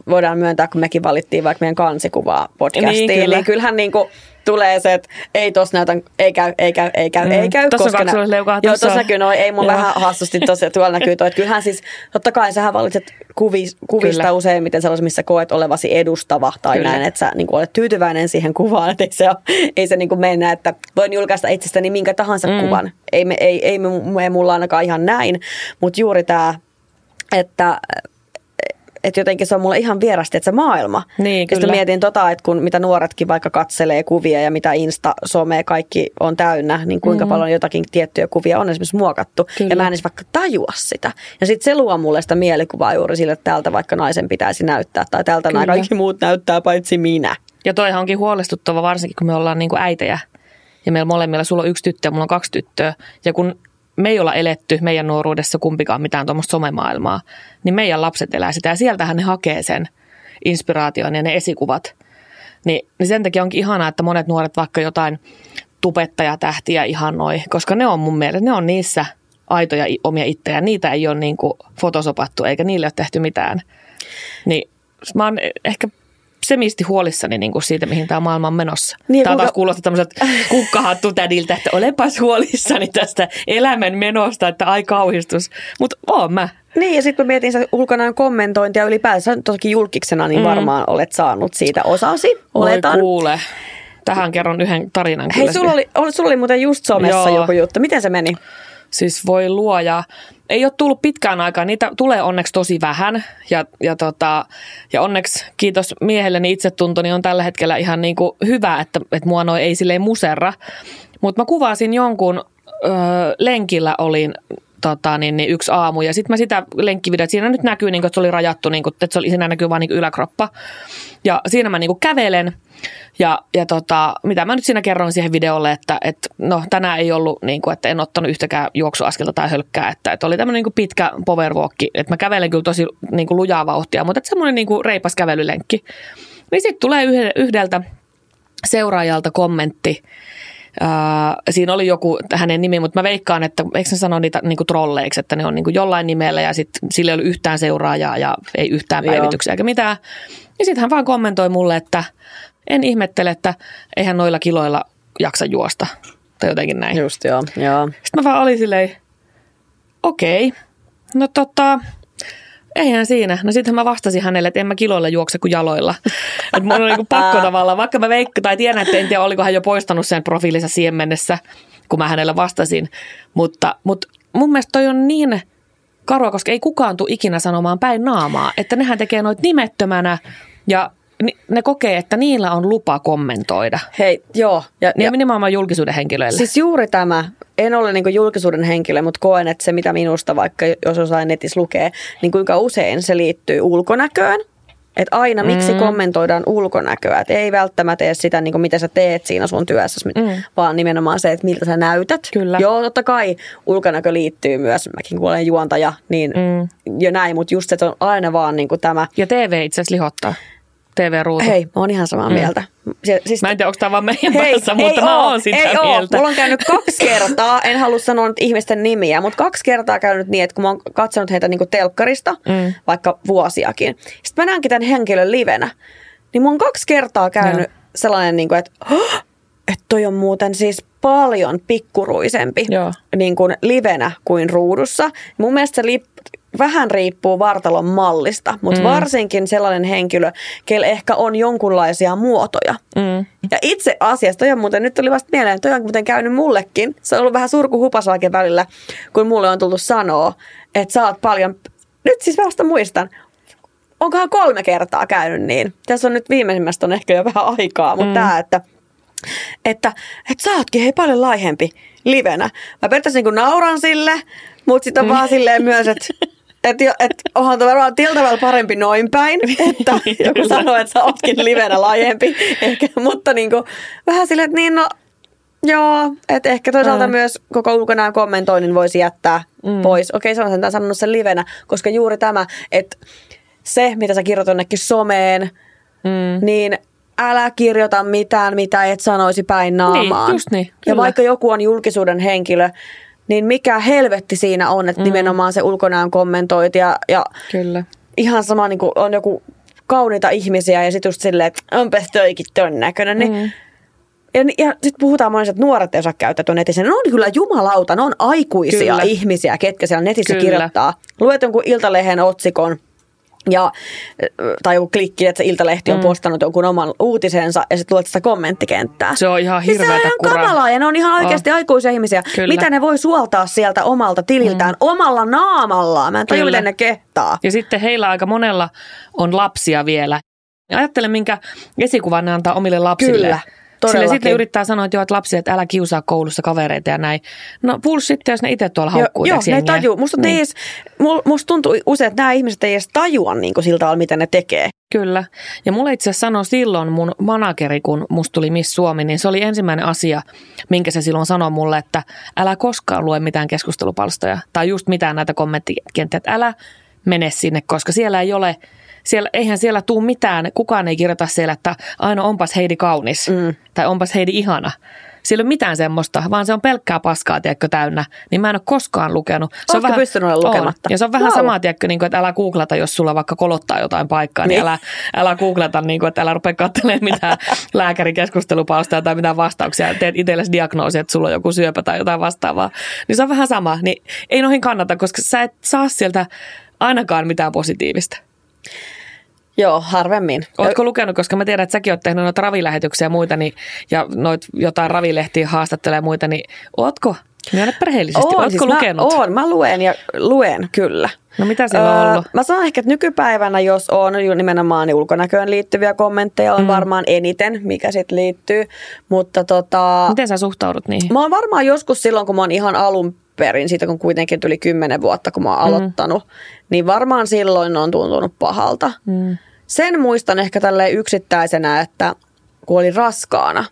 voidaan myöntää, kun mekin valittiin vaikka meidän kansikuvaa podcastiin, Niin, niin, kyllä. niin kyllähän niin kuin tulee se, että ei tossa näytä, ei käy, ei käy, ei käy, Mm. ei käy. Tossa on koska nä- kaksoisleukaa, Joo, on- näkyy noin, ei mun Joo. vähän hassusti tosiaan, tuolla näkyy toi, että kyllähän siis, totta kai sähän valitset kuvis, kuvista Kyllä. useimmiten sellaisia, missä koet olevasi edustava tai Kyllä. näin, että sä niin olet tyytyväinen siihen kuvaan, että ei se, ole, ei se niin kuin mennä, että voin julkaista itsestäni minkä tahansa Mm. kuvan. Ei, me, ei, ei, me, me mulla ainakaan ihan näin, mutta juuri tämä, että että jotenkin se on mulle ihan vierasti, että se maailma. Niin, Ja sitten kyllä. mietin tota, että kun mitä nuoretkin vaikka katselee kuvia ja mitä Insta, some, kaikki on täynnä, niin kuinka mm. paljon jotakin tiettyjä kuvia on esimerkiksi muokattu. Kyllä. Ja mä en edes vaikka tajua sitä. Ja sitten se luo mulle sitä mielikuvaa juuri sille, että tältä vaikka naisen pitäisi näyttää. Tai tältä nämä Kyllä. kaikki muut näyttää paitsi minä. Ja toihan onkin huolestuttava varsinkin, kun me ollaan niin kuin äitejä. Ja meillä molemmilla, sulla on yksi tyttö ja mulla on kaksi tyttöä. Ja kun me ei olla eletty meidän nuoruudessa kumpikaan mitään tuommoista somemaailmaa, niin meidän lapset elää sitä. Ja sieltähän ne hakee sen inspiraation ja ne esikuvat. Niin, niin sen takia onkin ihanaa, että monet nuoret vaikka jotain tubettajatähtiä ihannoi, koska ne on mun mielestä, ne on niissä aitoja omia itseä. Niitä ei ole niin kuin fotosopattu eikä niille ole tehty mitään. Niin mä oon ehkä semisti huolissani niin kuin siitä, mihin tämä maailma on menossa. Niin, tämä kuinka- taas kuulostaa tämmöiseltä kukkahattutädiltä, että olepas huolissani tästä elämän menosta, että ai kauhistus. Mutta oon mä. Niin, ja sitten kun mietin sitä ulkonaan kommentointia ylipäänsä, toki julkiksena, niin varmaan olet saanut siitä osasi, oletan. Voi kuule. Tähän kerron yhden tarinan. Hei, kyllä. sulla oli, oli, sulla oli muuten just somessa Joo. joku juttu. Miten se meni? Siis voi luoja. Ei ole tullut pitkään aikaa. Niitä tulee onneksi tosi vähän. Ja, ja, tota, ja onneksi kiitos miehelleni itsetuntoni on tällä hetkellä ihan niin kuin hyvä, että, että mua noi ei silleen muserra. Mutta mä kuvasin jonkun ö, lenkillä olin tota, niin, niin yksi aamu. Ja sitten mä sitä lenkkivideot, siinä nyt näkyy, niin kuin, että se oli rajattu, niin kuin, että se oli, siinä näkyy vain niin yläkroppa. Ja siinä mä niin kuin kävelen. Ja, ja tota, mitä mä nyt siinä kerroin siihen videolle, että, että no tänään ei ollut, niin kuin, että en ottanut yhtäkään juoksuaskelta tai hölkkää, että, että oli tämmöinen niin kuin pitkä powerwalk, että mä kävelen kyllä tosi niin kuin lujaa vauhtia, mutta että semmoinen niin kuin reipas kävelylenkki. Niin sitten tulee yhde- yhdeltä seuraajalta kommentti, Siinä oli joku hänen nimi, mutta mä veikkaan, että eikö ne sano niitä niin kuin trolleiksi, että ne on niin kuin jollain nimellä ja sitten sillä ei ollut yhtään seuraajaa ja ei yhtään Joo. päivityksiä eikä mitään. Ja sitten hän vaan kommentoi mulle, että en ihmettele, että eihän noilla kiloilla jaksa juosta tai jotenkin näin. Just joo, joo. Sitten mä vaan olin silleen, okei, no tota, eihän siinä. No sittenhän mä vastasin hänelle, että en mä kiloilla juokse kuin jaloilla. Että mun on niinku pakko (laughs) tavallaan, vaikka mä veikkaan, tai tiedän, että en tiedä, oliko hän jo poistanut sen profiilinsa siihen mennessä, kun mä hänelle vastasin. Mutta, mutta mun mielestä toi on niin karua, koska ei kukaan tule ikinä sanomaan päin naamaa, että nehän tekee noit nimettömänä ja ne kokee, että niillä on lupa kommentoida. Hei, joo. Ja, Ja ja, nimenomaan julkisuuden henkilöille. siis juuri tämä, en ole niin julkisuuden henkilö, mutta koen, että se mitä minusta vaikka jos jossain netissä lukee, niin kuinka usein se liittyy ulkonäköön. Että aina miksi Mm. kommentoidaan ulkonäköä. Että ei välttämättä edes sitä, niin kuin mitä sä teet siinä sun työssä, Mm. vaan nimenomaan se, että miltä sä näytät. Kyllä. Joo, totta kai ulkonäkö liittyy myös. Mäkin kun olen juontaja, niin Mm. jo näin. Mutta just se, että on aina vaan niin kuin tämä. Ja TV itse asiassa lihottaa. TV-ruutu. Hei, mä oon ihan samaa mieltä. Se, siis Mä en tiedä, onko tämä vaan meidän Hei, päässä, mutta mä oo, oon sitä ei mieltä. Oo. Mulla on käynyt kaksi (laughs) kertaa, en halua sanoa nyt ihmisten nimiä, mutta kaksi kertaa käynyt niin, että kun mä oon katsonut heitä niin telkkarista, Mm. vaikka vuosiakin, sitten mä näenkin tämän henkilön livenä, niin mun on kaksi kertaa käynyt Joo. sellainen, niin kuin, että, "Hah, että toi on muuten siis paljon pikkuruisempi Joo. niin kuin livenä kuin ruudussa. Mun mielestä se lip, vähän riippuu vartalon mallista, mutta mm. varsinkin sellainen henkilö, kelle ehkä on jonkunlaisia muotoja. Mm. Ja itse asiassa, toi on muuten, nyt tuli vasta mieleen, toi on muuten käynyt mullekin. Se on ollut vähän surkuhupas oikein välillä, kun mulle on tullut sanoa, että sä oot paljon, nyt siis vasta muistan, onkohan kolme kertaa käynyt niin. Tässä on nyt viimeisimmästä on ehkä jo vähän aikaa, mutta mm. tämä, että, että, että sä ootkin hei paljon laihempi livenä. Mä periaatteessa niin nauran sille, mutta sitten on vaan silleen myös, että (laughs) että et onhan tuo varmaan tietyllä tavalla parempi noin päin, (laughs) että joku sanoo, että sä ootkin livenä laajempi, ehkä, mutta niin kuin, vähän silleen, että niin no, joo, että ehkä toisaalta Mm. myös koko ulkonäön kommentoinnin voisi jättää Mm. pois. Okei, se on sentään sanonut sen livenä, koska juuri tämä, että se, mitä sä kirjoitat jonnekin someen, Mm. niin älä kirjoita mitään, mitä et sanoisi päin naamaan. just niin, Ja kyllä. vaikka joku on julkisuuden henkilö, niin mikä helvetti siinä on, että mm. nimenomaan se ulkonäön kommentointi ja, ja Kyllä. ihan sama niin kuin on joku kauniita ihmisiä ja sitten just silleen, että onpas toikin ton näköinen. Niin, Mm. ja, ja sitten puhutaan monesti, että nuoret ei osaa käyttää tuon netissä. Ne on kyllä jumalauta, ne on aikuisia Kyllä. ihmisiä, ketkä siellä netissä kyllä. kirjoittaa. Luet jonkun iltalehen otsikon ja, tai joku klikki, että se Iltalehti on Mm. postannut jonkun oman uutisensa ja sitten luet sitä kommenttikenttää. Se on ihan Niin hirveätä sehän on kuraa. kamalaa ja ne on ihan oikeasti aikuisia ihmisiä. Kyllä. Mitä ne voi suoltaa sieltä omalta tililtään mm. omalla naamallaan? Mä en tajua, miten ne kehtaa. Ja sitten heillä aika monella on lapsia vielä. Ja ajattele, minkä esikuvan ne antaa omille lapsille. Kyllä, Sille todellakin. sitten ne yrittää sanoa, että joo, että lapsi, että älä kiusaa koulussa kavereita ja näin. No bullshit, jos ne itse tuolla Joo, haukkuu joo täksi ne ei jengiä. taju. Musta, niin. Niin. edes, musta tuntuu usein, että nämä ihmiset ei edes tajua niin kuin sillä tavalla, mitä ne tekee. Kyllä. Ja mulle itse asiassa sanoi silloin mun manageri, kun musta tuli Miss Suomi, niin se oli ensimmäinen asia, minkä se silloin sanoi mulle, että älä koskaan lue mitään keskustelupalstoja tai just mitään näitä kommenttikenttiä, että älä mene sinne, koska siellä ei ole siellä, eihän siellä tuu mitään, kukaan ei kirjoita siellä, että aina onpas Heidi kaunis mm. tai onpas Heidi ihana. Siellä ei ole mitään semmoista, vaan se on pelkkää paskaa, tiedätkö, täynnä. Niin mä en ole koskaan lukenut. Se Oletko on vähän, pystynyt olla lukematta? On. Ja se on vähän Wow. sama, tiedätkö, niin kuin, että älä googlata, jos sulla vaikka kolottaa jotain paikkaa, niin, Niin. älä, älä googlata, niin kuin, että älä rupea katselemaan mitään (laughs) lääkärikeskustelupalstoja tai mitään vastauksia. Teet itsellesi diagnoosi, että sulla on joku syöpä tai jotain vastaavaa. Niin se on vähän sama. Niin ei noihin kannata, koska sä et saa sieltä ainakaan mitään positiivista. Joo, harvemmin. Oletko lukenut, koska mä tiedän, että säkin oot tehnyt noita ravilähetyksiä ja muita, niin, ja noit jotain ravilehtiä haastattelee ja muita, niin ootko, myönnä perheellisesti, ootko siis lukenut? Mä, oon, mä luen ja luen kyllä. No mitä siellä on ollut? Mä sanon ehkä, että nykypäivänä, jos on nimenomaan niin ulkonäköön liittyviä kommentteja, on mm. varmaan eniten, mikä sitten liittyy. Mutta tota, Miten sä suhtaudut niihin? mä oon varmaan joskus silloin, kun mä oon ihan alun perin, siitä kun kuitenkin tuli kymmenen vuotta, kun mä oon aloittanut, niin varmaan silloin on tuntunut pahalta. Mm. Sen muistan ehkä tälleen yksittäisenä, että kun olin raskaana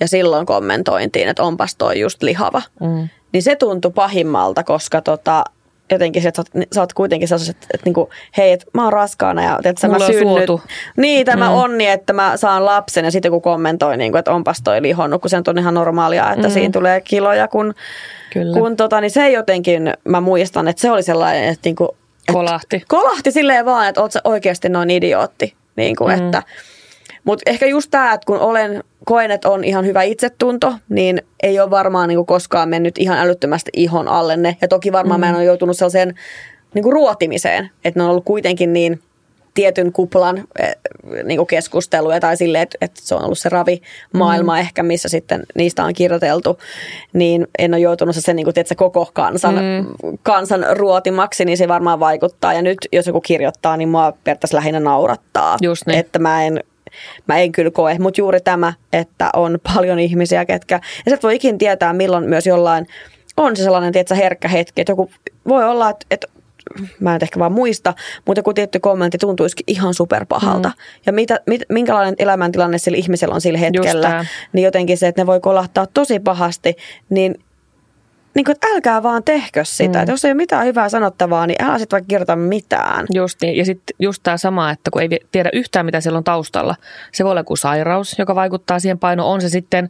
ja silloin kommentointiin, että onpas toi just lihava, Mm. niin se tuntui pahimmalta, koska tota, jotenkin se, että sä, oot- sä oot kuitenkin sellaiset, että, että niinku, hei, että mä oon raskaana ja että mä on synnyt. Niin, tämä Mm. onni, että mä saan lapsen ja sitten kun kommentoi, niin kuin, että onpas toi lihonnut, kun se on ihan normaalia, että mm. siinä tulee kiloja, kun, Kyllä. kun tota, niin se jotenkin, mä muistan, että se oli sellainen, että niinku, Kolahti. kolahti silleen vaan, että oot sä oikeasti noin idiootti. Niin kuin, mm. että, mutta ehkä just tämä, että kun olen, koen, että on ihan hyvä itsetunto, niin ei ole varmaan niin kuin koskaan mennyt ihan älyttömästi ihon alle ne. Ja toki varmaan mm. mä en ole joutunut sellaiseen niin kuin ruotimiseen, että ne on ollut kuitenkin niin tietyn kuplan niin keskusteluja tai silleen, että, että se on ollut se ravimaailma mm. ehkä, missä sitten niistä on kirjoiteltu, niin en ole joutunut sen niin kuin, tiedätkö, koko kansan, mm. kansan ruotimaksi, niin se varmaan vaikuttaa. Ja nyt jos joku kirjoittaa, niin mua periaatteessa lähinnä naurattaa, Just niin. että mä en, mä en kyllä koe, mutta juuri tämä, että on paljon ihmisiä, ketkä, ja sä voi ikin tietää, milloin myös jollain on se sellainen, tiedätkö, herkkä hetki, että joku voi olla, että, että mä en ehkä vaan muista, mutta joku tietty kommentti tuntuisikin ihan superpahalta. Mm. Ja mitä, mit, minkälainen elämäntilanne sillä ihmisellä on sillä hetkellä, niin jotenkin se, että ne voi kolahtaa tosi pahasti, niin niin kuin, että älkää vaan tehkö sitä. Mm. Että jos ei ole mitään hyvää sanottavaa, niin älä sitten vaikka kirjoita mitään. Just niin. Ja sitten just tämä sama, että kun ei tiedä yhtään, mitä siellä on taustalla. Se voi olla joku sairaus, joka vaikuttaa siihen painoon. On se sitten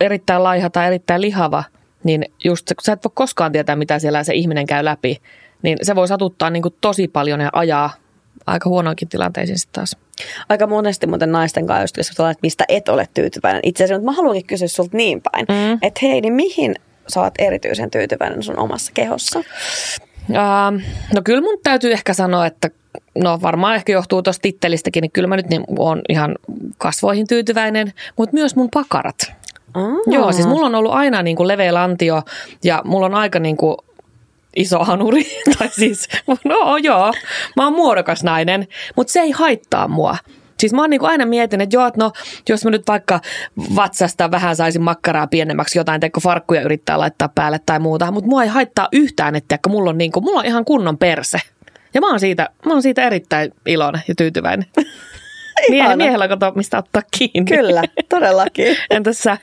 erittäin laiha tai erittäin lihava. Niin just sä et voi koskaan tietää, mitä siellä se ihminen käy läpi. Niin se voi satuttaa niin kuin tosi paljon ja ajaa aika huonoinkin tilanteisiin sitten taas. Aika monesti muuten naisten kanssa just keskustellaan, että mistä et ole tyytyväinen. Itse asiassa mutta mä haluankin kysyä sulta niin päin, Mm. että hei, niin mihin sä oot erityisen tyytyväinen sun omassa kehossa? Ähm, no kyllä mun täytyy ehkä sanoa, että no varmaan ehkä johtuu tuosta tittelistäkin, niin kyllä mä nyt niin on ihan kasvoihin tyytyväinen, mutta myös mun pakarat. Mm. Joo, siis mulla on ollut aina niin kuin leveä lantio ja mulla on aika niin kuin iso hanuri. (laughs) tai siis, no joo, mä oon muodokas nainen, mutta se ei haittaa mua. Siis mä oon niin kuin aina mietin, että joo, että no, jos mä nyt vaikka vatsasta vähän saisin makkaraa pienemmäksi, jotain teko farkkuja yrittää laittaa päälle tai muuta, mutta mua ei haittaa yhtään, että mulla on, niin kuin, mulla on ihan kunnon perse. Ja mä oon siitä, mä oon siitä erittäin iloinen ja tyytyväinen. (laughs) Miehen, miehellä kato, mistä ottaa kiinni. Kyllä, todellakin. (laughs) Entäs sä?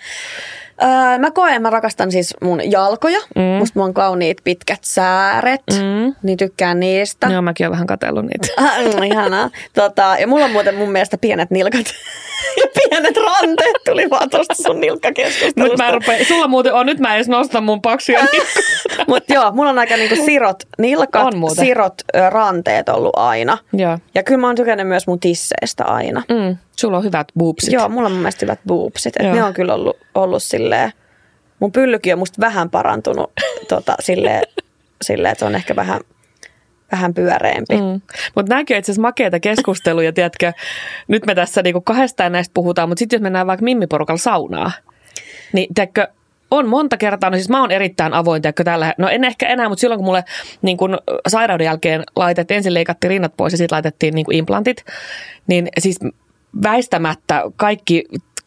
Öö, mä koen, mä rakastan siis mun jalkoja. Mm. Musta mulla on kauniit pitkät sääret, Mm. niin tykkään niistä. Joo, mäkin oon vähän katsellut niitä. (laughs) Ah, mm, ihanaa. Tota, ja mulla on muuten mun mielestä pienet nilkat (laughs) ja pienet ranteet tuli vaan tuosta sun nilkkakeskustelusta. mä en rupea, sulla muuten on, nyt mä edes nosta mun paksuja (laughs) Mutta joo, mulla on aika niinku sirot nilkat, On muuten. sirot ranteet ollut aina. Joo. Ja kyllä mä oon tykännyt myös mun tisseistä aina. Mm, sulla on hyvät boobsit. Joo, mulla on mun mielestä hyvät boobsit. Et Joo. ne on kyllä ollut, ollut silleen, mun pyllykin on musta vähän parantunut tota, silleen, (laughs) silleen, että se on ehkä vähän, vähän pyöreämpi. Mm. Mm. Mutta nämäkin on itse asiassa makeita keskusteluja, tiedätkö, nyt me tässä niinku kahdestaan näistä puhutaan, mutta sitten jos mennään vaikka mimmiporukalla saunaa, niin tiedätkö, on monta kertaa, no siis mä oon erittäin avoin, tiedätkö, tällä, no en ehkä enää, mutta silloin kun mulle niin kun sairauden jälkeen laitettiin, ensin leikattiin rinnat pois ja sitten laitettiin niin implantit, niin siis väistämättä kaikki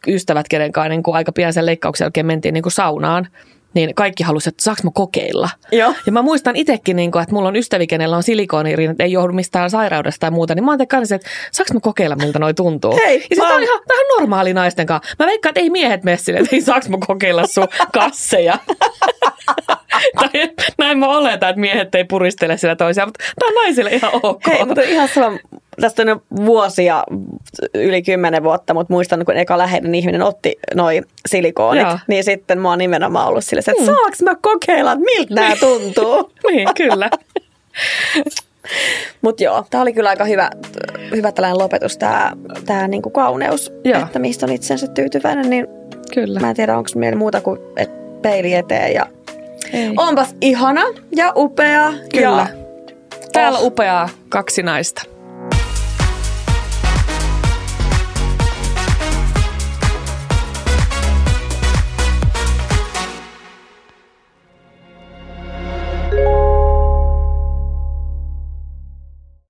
ystävät, kenen kanssa niin aika pian sen leikkauksen jälkeen mentiin niin saunaan, niin kaikki halusivat, että saaks mä kokeilla. Joo. Ja mä muistan itsekin, niin että mulla on ystävi, kenellä on silikoonirinnat, ei johdu mistään sairaudesta tai muuta, niin mä oon kanssa, että mä kokeilla, miltä noi tuntuu. Hei, ja sitten mä on ihan, vähän normaali naisten kanssa. Mä veikkaan, että ei miehet mene silleen, että ei mä kokeilla sun kasseja. (laughs) tai näin mä oletan, että miehet ei puristele sillä toisiaan, mutta tää on naisille ihan ok. Hei, mutta ihan sama. Tästä on vuosia, yli kymmenen vuotta, mutta muistan, kun eka läheinen ihminen otti noi silikoonit, Joo. niin sitten mä oon nimenomaan ollut sille, että mm. saaks mä kokeilla, että miltä nämä tuntuu. (laughs) niin, kyllä. (laughs) Mutta joo, tämä oli kyllä aika hyvä, hyvä tällainen lopetus, tämä tää niinku kauneus, Joo. että mistä on itsensä tyytyväinen, niin Kyllä. mä en tiedä, onko meillä muuta kuin et peili eteen ja Ei. onpas ihana ja upea. Kyllä. Ja, Täällä upeaa kaksi naista.